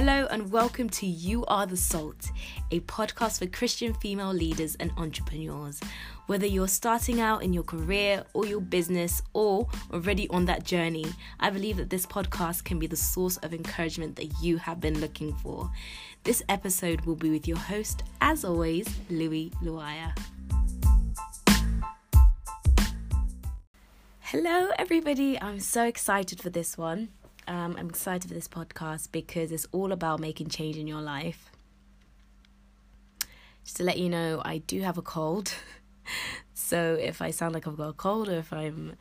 Hello and welcome to You Are the Salt, a podcast for Christian female leaders and entrepreneurs. Whether you're starting out in your career or your business or already on that journey, I believe that this podcast can be the source of encouragement that you have been looking for. This episode will be with your host, as always, Louis Luaya. Hello, everybody. I'm so excited for this one. Um, I'm excited for this podcast because it's all about making change in your life. Just to let you know, I do have a cold. so if I sound like I've got a cold or if I'm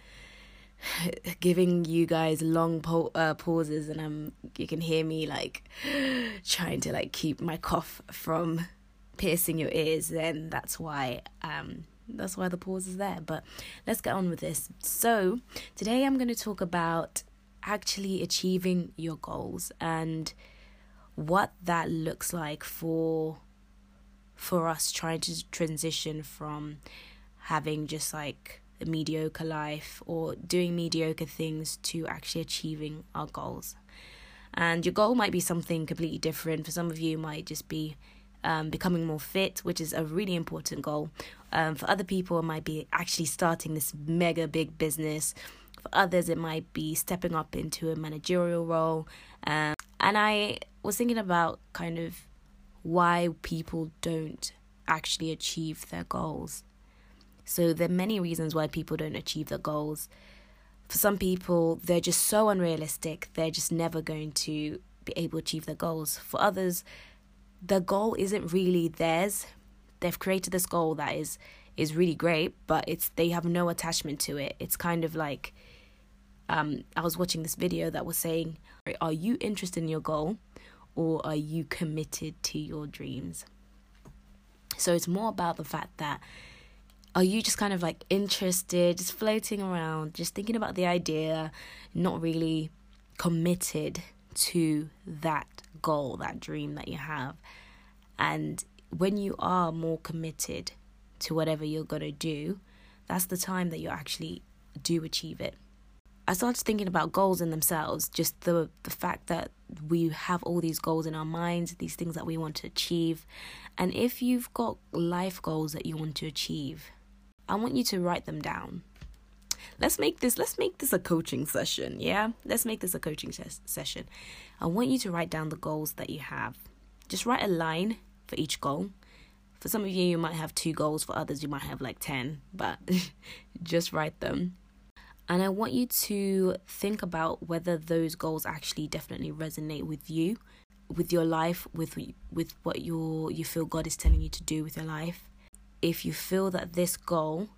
giving you guys long po- uh, pauses and I'm you can hear me like trying to like keep my cough from piercing your ears then that's why um that's why the pause is there but let's get on with this so today I'm going to talk about actually achieving your goals and what that looks like for for us trying to transition from having just like a mediocre life or doing mediocre things to actually achieving our goals. And your goal might be something completely different. For some of you, might just be um, becoming more fit, which is a really important goal. Um, for other people, it might be actually starting this mega big business for others, it might be stepping up into a managerial role. Um, and I was thinking about kind of why people don't actually achieve their goals. So there are many reasons why people don't achieve their goals. For some people, they're just so unrealistic, they're just never going to be able to achieve their goals. For others, the goal isn't really theirs. They've created this goal that is is really great, but it's they have no attachment to it. It's kind of like um, I was watching this video that was saying, Are you interested in your goal or are you committed to your dreams? So it's more about the fact that are you just kind of like interested, just floating around, just thinking about the idea, not really committed to that goal, that dream that you have? And when you are more committed to whatever you're going to do, that's the time that you actually do achieve it. I started thinking about goals in themselves, just the the fact that we have all these goals in our minds, these things that we want to achieve. And if you've got life goals that you want to achieve, I want you to write them down. Let's make this let's make this a coaching session, yeah? Let's make this a coaching ses- session. I want you to write down the goals that you have. Just write a line for each goal. For some of you you might have two goals, for others you might have like 10, but just write them and I want you to think about whether those goals actually definitely resonate with you, with your life, with with what you you feel God is telling you to do with your life. If you feel that this goal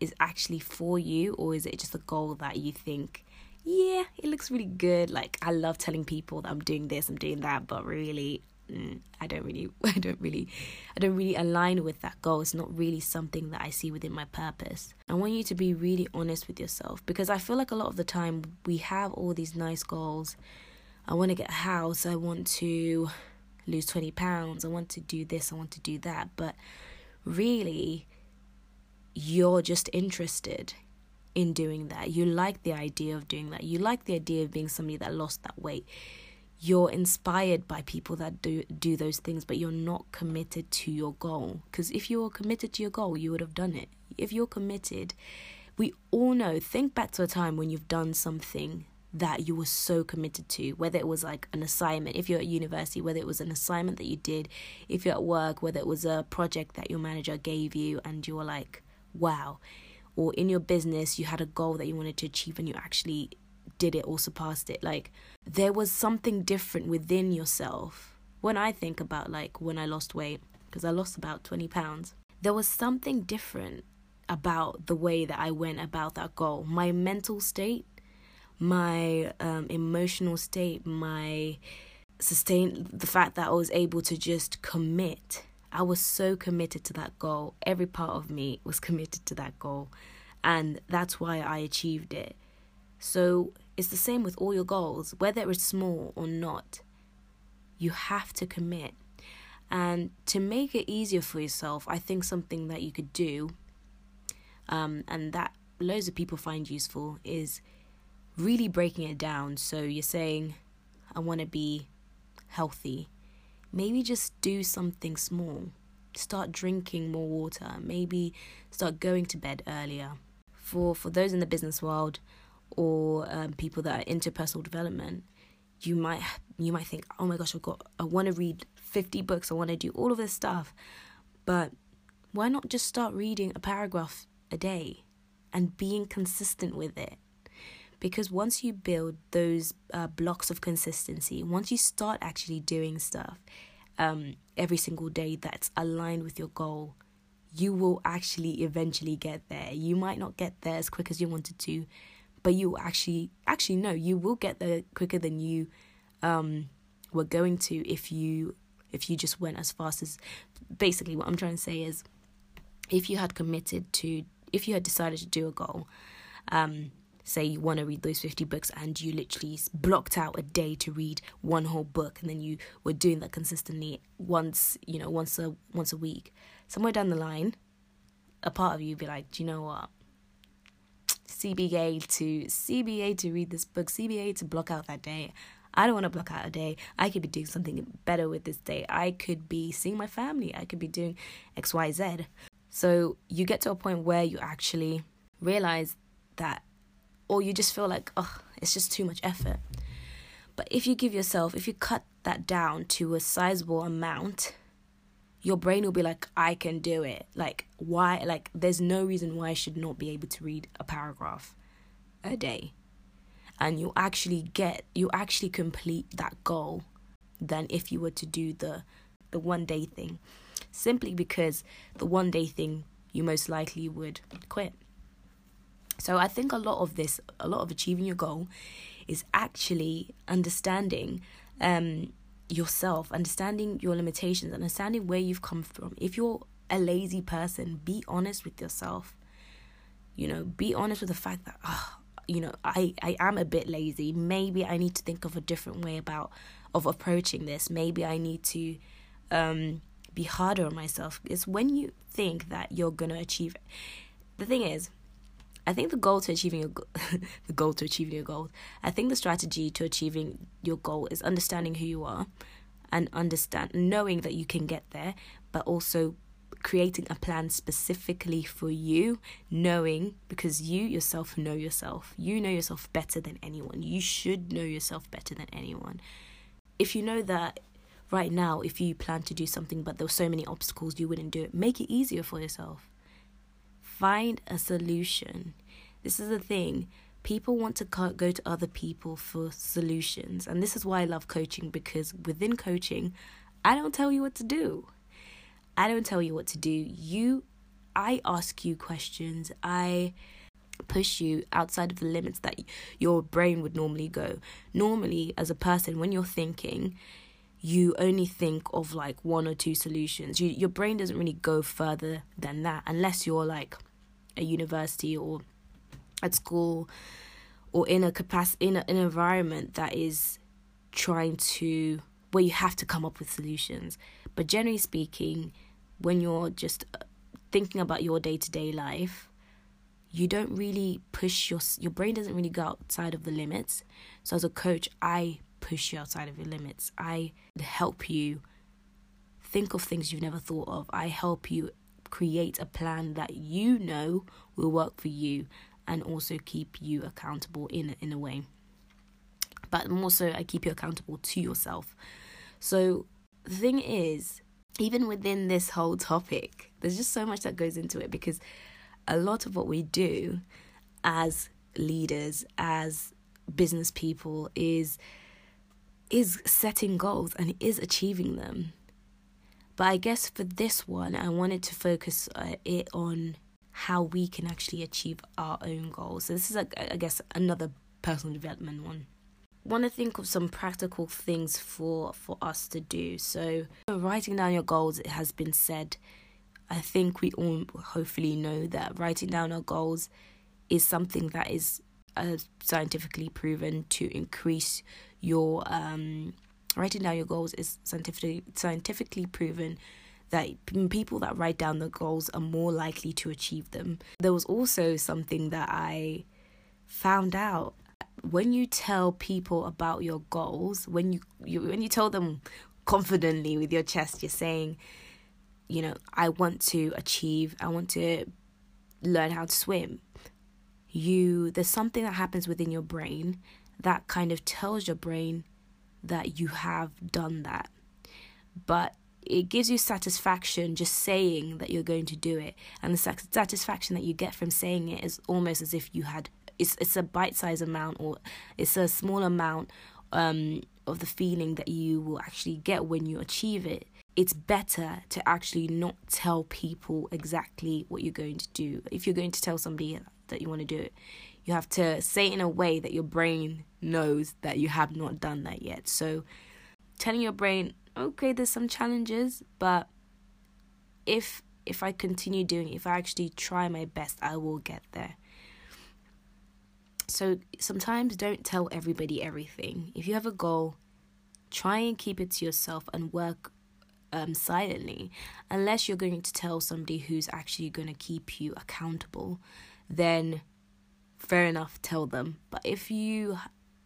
is actually for you or is it just a goal that you think yeah, it looks really good. Like I love telling people that I'm doing this, I'm doing that, but really mm, I don't really I don't really I don't really align with that goal. It's not really something that I see within my purpose. I want you to be really honest with yourself because I feel like a lot of the time we have all these nice goals. I want to get a house, I want to lose 20 pounds, I want to do this, I want to do that, but really you're just interested in doing that. You like the idea of doing that. You like the idea of being somebody that lost that weight you're inspired by people that do do those things but you're not committed to your goal. Because if you were committed to your goal you would have done it. If you're committed we all know think back to a time when you've done something that you were so committed to whether it was like an assignment. If you're at university whether it was an assignment that you did. If you're at work whether it was a project that your manager gave you and you were like wow. Or in your business you had a goal that you wanted to achieve and you actually did it or surpassed it. Like there was something different within yourself. When I think about like when I lost weight, because I lost about 20 pounds, there was something different about the way that I went about that goal. My mental state, my um, emotional state, my sustain the fact that I was able to just commit. I was so committed to that goal. Every part of me was committed to that goal. And that's why I achieved it. So it's the same with all your goals, whether it's small or not. You have to commit. And to make it easier for yourself, I think something that you could do, um, and that loads of people find useful, is really breaking it down. So you're saying, I want to be healthy, maybe just do something small. Start drinking more water. Maybe start going to bed earlier. For for those in the business world or um, people that are into personal development, you might you might think, oh my gosh, I've got I want to read fifty books. I want to do all of this stuff, but why not just start reading a paragraph a day and being consistent with it? Because once you build those uh, blocks of consistency, once you start actually doing stuff um, every single day that's aligned with your goal, you will actually eventually get there. You might not get there as quick as you wanted to, but you actually actually no, you will get there quicker than you um, were going to if you if you just went as fast as. Basically, what I'm trying to say is, if you had committed to, if you had decided to do a goal, um, say you want to read those 50 books and you literally blocked out a day to read one whole book and then you were doing that consistently once you know once a once a week somewhere down the line a part of you be like do you know what cba to cba to read this book cba to block out that day I don't want to block out a day. I could be doing something better with this day. I could be seeing my family. I could be doing XYZ. So you get to a point where you actually realize that or you just feel like, oh, it's just too much effort. But if you give yourself, if you cut that down to a sizable amount, your brain will be like, I can do it. Like, why? Like, there's no reason why I should not be able to read a paragraph a day. And you actually get, you actually complete that goal than if you were to do the the one day thing simply because the one day thing you most likely would quit so I think a lot of this, a lot of achieving your goal, is actually understanding um, yourself, understanding your limitations, understanding where you've come from. If you're a lazy person, be honest with yourself. You know, be honest with the fact that, oh, you know, I, I am a bit lazy. Maybe I need to think of a different way about of approaching this. Maybe I need to um, be harder on myself. It's when you think that you're gonna achieve it. The thing is, I think the goal to achieving your the goal to achieving your goal. I think the strategy to achieving your goal is understanding who you are and understand knowing that you can get there, but also creating a plan specifically for you, knowing because you yourself know yourself. You know yourself better than anyone. You should know yourself better than anyone. If you know that right now, if you plan to do something but there were so many obstacles you wouldn't do it, make it easier for yourself find a solution. This is the thing. People want to go to other people for solutions. And this is why I love coaching because within coaching, I don't tell you what to do. I don't tell you what to do. You, I ask you questions. I push you outside of the limits that your brain would normally go. Normally, as a person, when you're thinking, you only think of like one or two solutions. You, your brain doesn't really go further than that unless you're like a university or at school or in a capacity in, a, an environment that is trying to where you have to come up with solutions. But generally speaking when you're just uh, thinking about your day-to-day life you don't really push your your brain doesn't really go outside of the limits. So as a coach i push you outside of your limits. I help you think of things you've never thought of. I help you create a plan that you know will work for you and also keep you accountable in in a way. But more so I keep you accountable to yourself. So the thing is even within this whole topic there's just so much that goes into it because a lot of what we do as leaders as business people is is setting goals and is achieving them but I guess for this one, I wanted to focus uh, it on how we can actually achieve our own goals. So this is, like, I guess, another personal development one. Want to think of some practical things for for us to do. So writing down your goals, it has been said. I think we all hopefully know that writing down our goals is something that is uh, scientifically proven to increase your um, writing down your goals is scientifically scientifically proven that people that write down the goals are more likely to achieve them. There was also something that I found out when you tell people about your goals, when you, you when you tell them confidently with your chest, you're saying, you know, I want to achieve, I want to learn how to swim. You there's something that happens within your brain that kind of tells your brain that you have done that. But it gives you satisfaction just saying that you're going to do it. And the satisfaction that you get from saying it is almost as if you had it's it's a bite-sized amount or it's a small amount um, of the feeling that you will actually get when you achieve it. It's better to actually not tell people exactly what you're going to do. If you're going to tell somebody that you want to do it you have to say it in a way that your brain knows that you have not done that yet so telling your brain okay, there's some challenges, but if if I continue doing it, if I actually try my best, I will get there. So sometimes don't tell everybody everything. If you have a goal, try and keep it to yourself and work um, silently. Unless you're going to tell somebody who's actually going to keep you accountable, then fair enough, tell them. But if you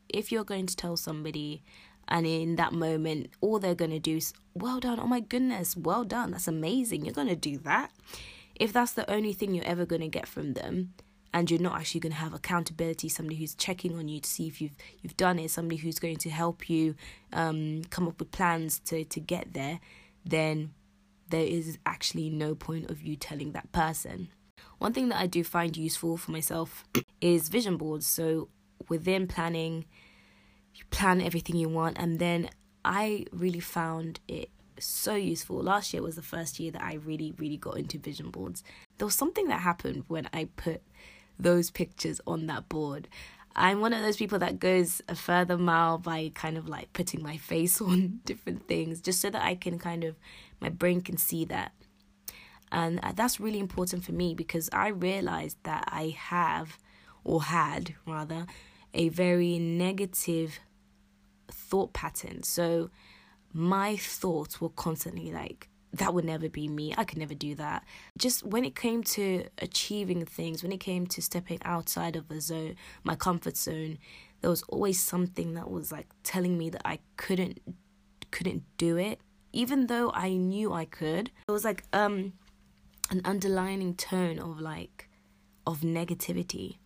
if you're going to tell somebody and in that moment, all they're going to do is, well done, oh my goodness, well done, that's amazing, you're going to do that. If that's the only thing you're ever going to get from them, and you're not actually going to have accountability, somebody who's checking on you to see if you've you've done it, somebody who's going to help you um, come up with plans to to get there, then there is actually no point of you telling that person. One thing that I do find useful for myself is vision boards. So within planning you plan everything you want and then I really found it so useful. Last year was the first year that I really, really got into vision boards. There was something that happened when I put those pictures on that board. I'm one of those people that goes a further mile by kind of like putting my face on different things just so that I can kind of, my brain can see that. And that's really important for me because I realized that I have, or had rather, a very negative thought pattern. So my thoughts were constantly like, that would never be me. I could never do that. Just when it came to achieving things, when it came to stepping outside of the zone, my comfort zone, there was always something that was like telling me that I couldn't couldn't do it even though I knew I could. It was like um an underlining tone of like of negativity.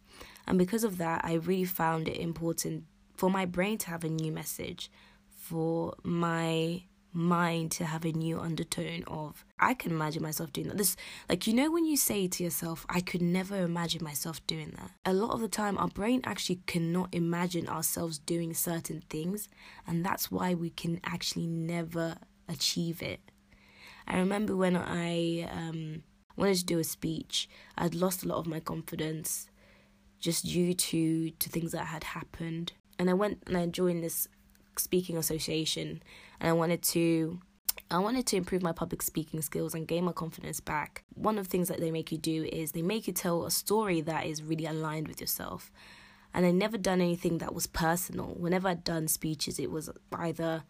And because of that, I really found it important for my brain to have a new message, for my mind to have a new undertone of I can imagine myself doing that. This like you know when you say to yourself, I could never imagine myself doing that. A lot of the time our brain actually cannot imagine ourselves doing certain things and that's why we can actually never achieve it. I remember when I um wanted to do a speech, I'd lost a lot of my confidence just due to to things that had happened. And I went and I joined this speaking association and I wanted to I wanted to improve my public speaking skills and gain my confidence back. One of the things that they make you do is they make you tell a story that is really aligned with yourself. And I never done anything that was personal. Whenever I'd done speeches, it was either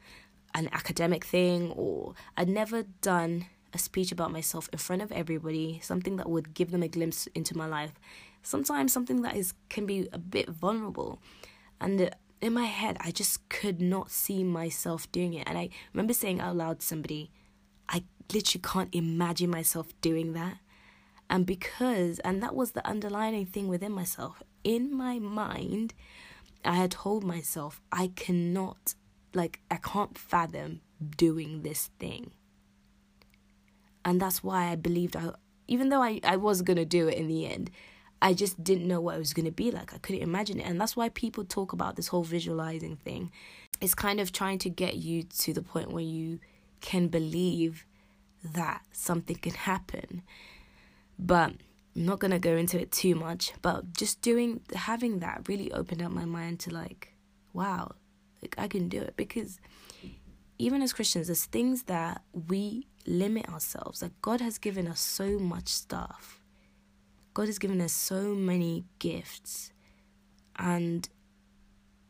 an academic thing or I'd never done a speech about myself in front of everybody, something that would give them a glimpse into my life. Sometimes something that is can be a bit vulnerable. And in my head, I just could not see myself doing it. And I remember saying out loud to somebody, I literally can't imagine myself doing that. And because, and that was the underlying thing within myself, in my mind, I had told myself, I cannot, like, I can't fathom doing this thing. And that's why I believed I, even though I, I was to do it in the end, I just didn't know what it was to be like. I couldn't imagine it. And that's why people talk about this whole visualizing thing. It's kind of trying to get you to the point where you can believe that something can happen. But I'm not to go into it too much, but just doing having that really opened up my mind to like, wow, like I can do it because even as Christians, there's things that we limit ourselves. Like God has given us so much stuff God has given us so many gifts, and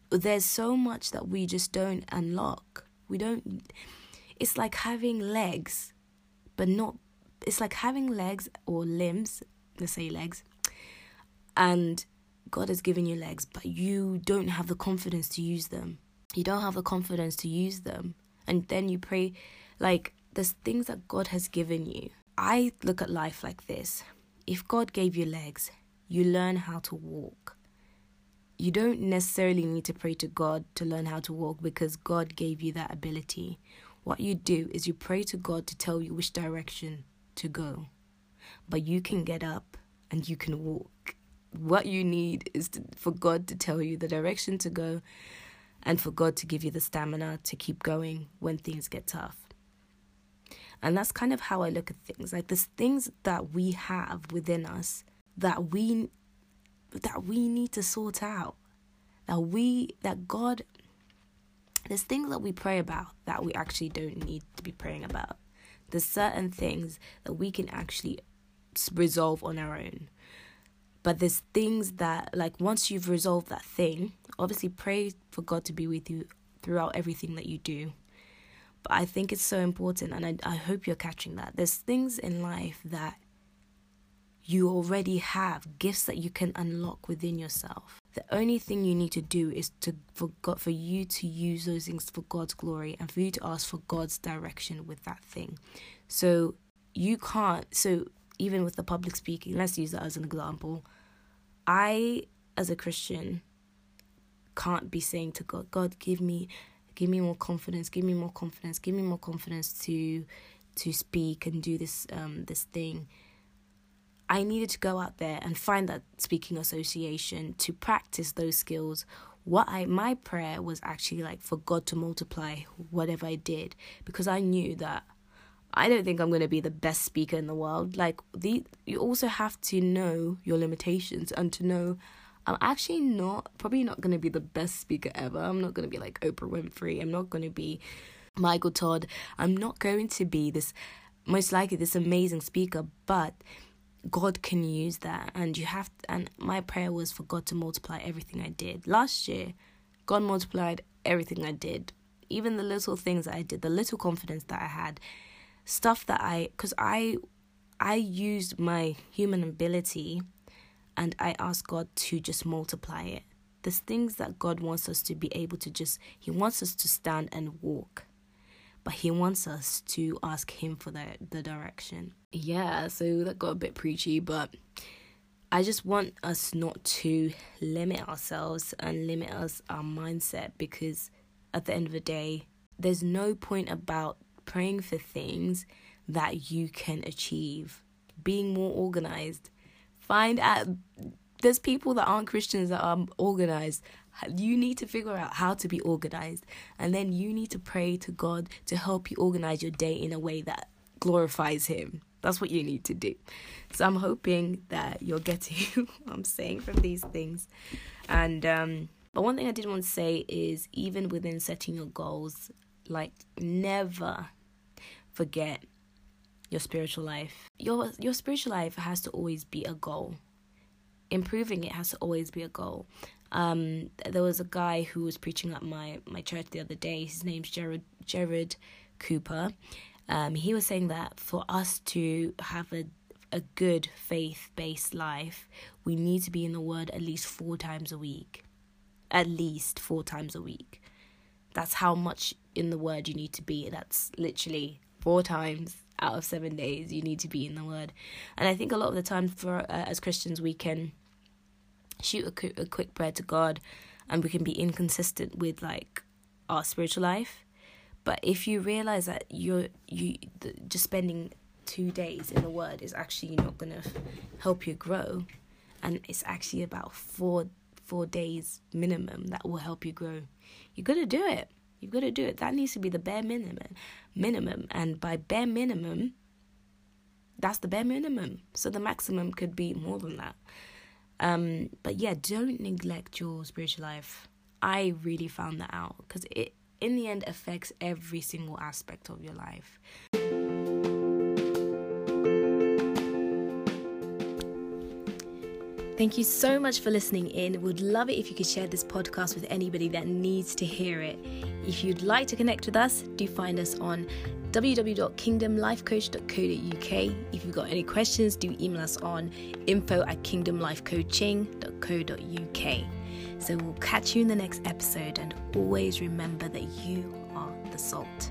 there's so much that we just don't unlock. We don't, it's like having legs, but not, it's like having legs or limbs, let's say legs, and God has given you legs, but you don't have the confidence to use them. You don't have the confidence to use them. And then you pray, like, there's things that God has given you. I look at life like this if God gave you legs, you learn how to walk. You don't necessarily need to pray to God to learn how to walk because God gave you that ability. What you do is you pray to God to tell you which direction to go. But you can get up and you can walk. What you need is to, for God to tell you the direction to go and for God to give you the stamina to keep going when things get tough. And that's kind of how I look at things. Like there's things that we have within us that we that we need to sort out. That we that God there's things that we pray about that we actually don't need to be praying about. There's certain things that we can actually resolve on our own. But there's things that, like, once you've resolved that thing, obviously pray for God to be with you throughout everything that you do. But I think it's so important, and I, I hope you're catching that. There's things in life that you already have, gifts that you can unlock within yourself. The only thing you need to do is to for God, for you to use those things for God's glory and for you to ask for God's direction with that thing. So you can't. So even with the public speaking, let's use that as an example. I, as a Christian, can't be saying to God, God, give me, give me more confidence, give me more confidence, give me more confidence to, to speak and do this, um, this thing I needed to go out there and find that speaking association to practice those skills. What I my prayer was actually like for God to multiply whatever I did because I knew that I don't think I'm going to be the best speaker in the world. Like the you also have to know your limitations and to know I'm actually not probably not going to be the best speaker ever. I'm not going to be like Oprah Winfrey. I'm not going to be Michael Todd. I'm not going to be this most likely this amazing speaker, but God can use that and you have to, and my prayer was for God to multiply everything I did. Last year, God multiplied everything I did. Even the little things that I did, the little confidence that I had, stuff that I cuz I I used my human ability and I ask God to just multiply it. There's things that God wants us to be able to just he wants us to stand and walk but he wants us to ask him for the the direction. Yeah, so that got a bit preachy, but I just want us not to limit ourselves and limit us our mindset because at the end of the day, there's no point about praying for things that you can achieve. Being more organized. Find out there's people that aren't Christians that are organized you need to figure out how to be organized and then you need to pray to God to help you organize your day in a way that glorifies him. That's what you need to do. So I'm hoping that you're getting what I'm saying from these things. And um but one thing I did want to say is even within setting your goals, like never forget your spiritual life. Your your spiritual life has to always be a goal. Improving it has to always be a goal. Um, there was a guy who was preaching at my, my church the other day. His name's Jared Jared Cooper. Um, he was saying that for us to have a a good faith based life, we need to be in the Word at least four times a week. At least four times a week. That's how much in the Word you need to be. That's literally four times out of seven days you need to be in the Word. And I think a lot of the time for uh, as Christians we can shoot a quick, a quick prayer to God and we can be inconsistent with like our spiritual life but if you realize that you're you just spending two days in the word is actually not going to help you grow and it's actually about four four days minimum that will help you grow you got to do it you've got to do it that needs to be the bare minimum minimum and by bare minimum that's the bare minimum so the maximum could be more than that um, but yeah, don't neglect your spiritual life. I really found that out because it, in the end, affects every single aspect of your life. Thank you so much for listening in. Would love it if you could share this podcast with anybody that needs to hear it. If you'd like to connect with us, do find us on www.kingdomlifecoach.co.uk. If you've got any questions, do email us on info at kingdomlifecoaching.co.uk. So we'll catch you in the next episode and always remember that you are the salt.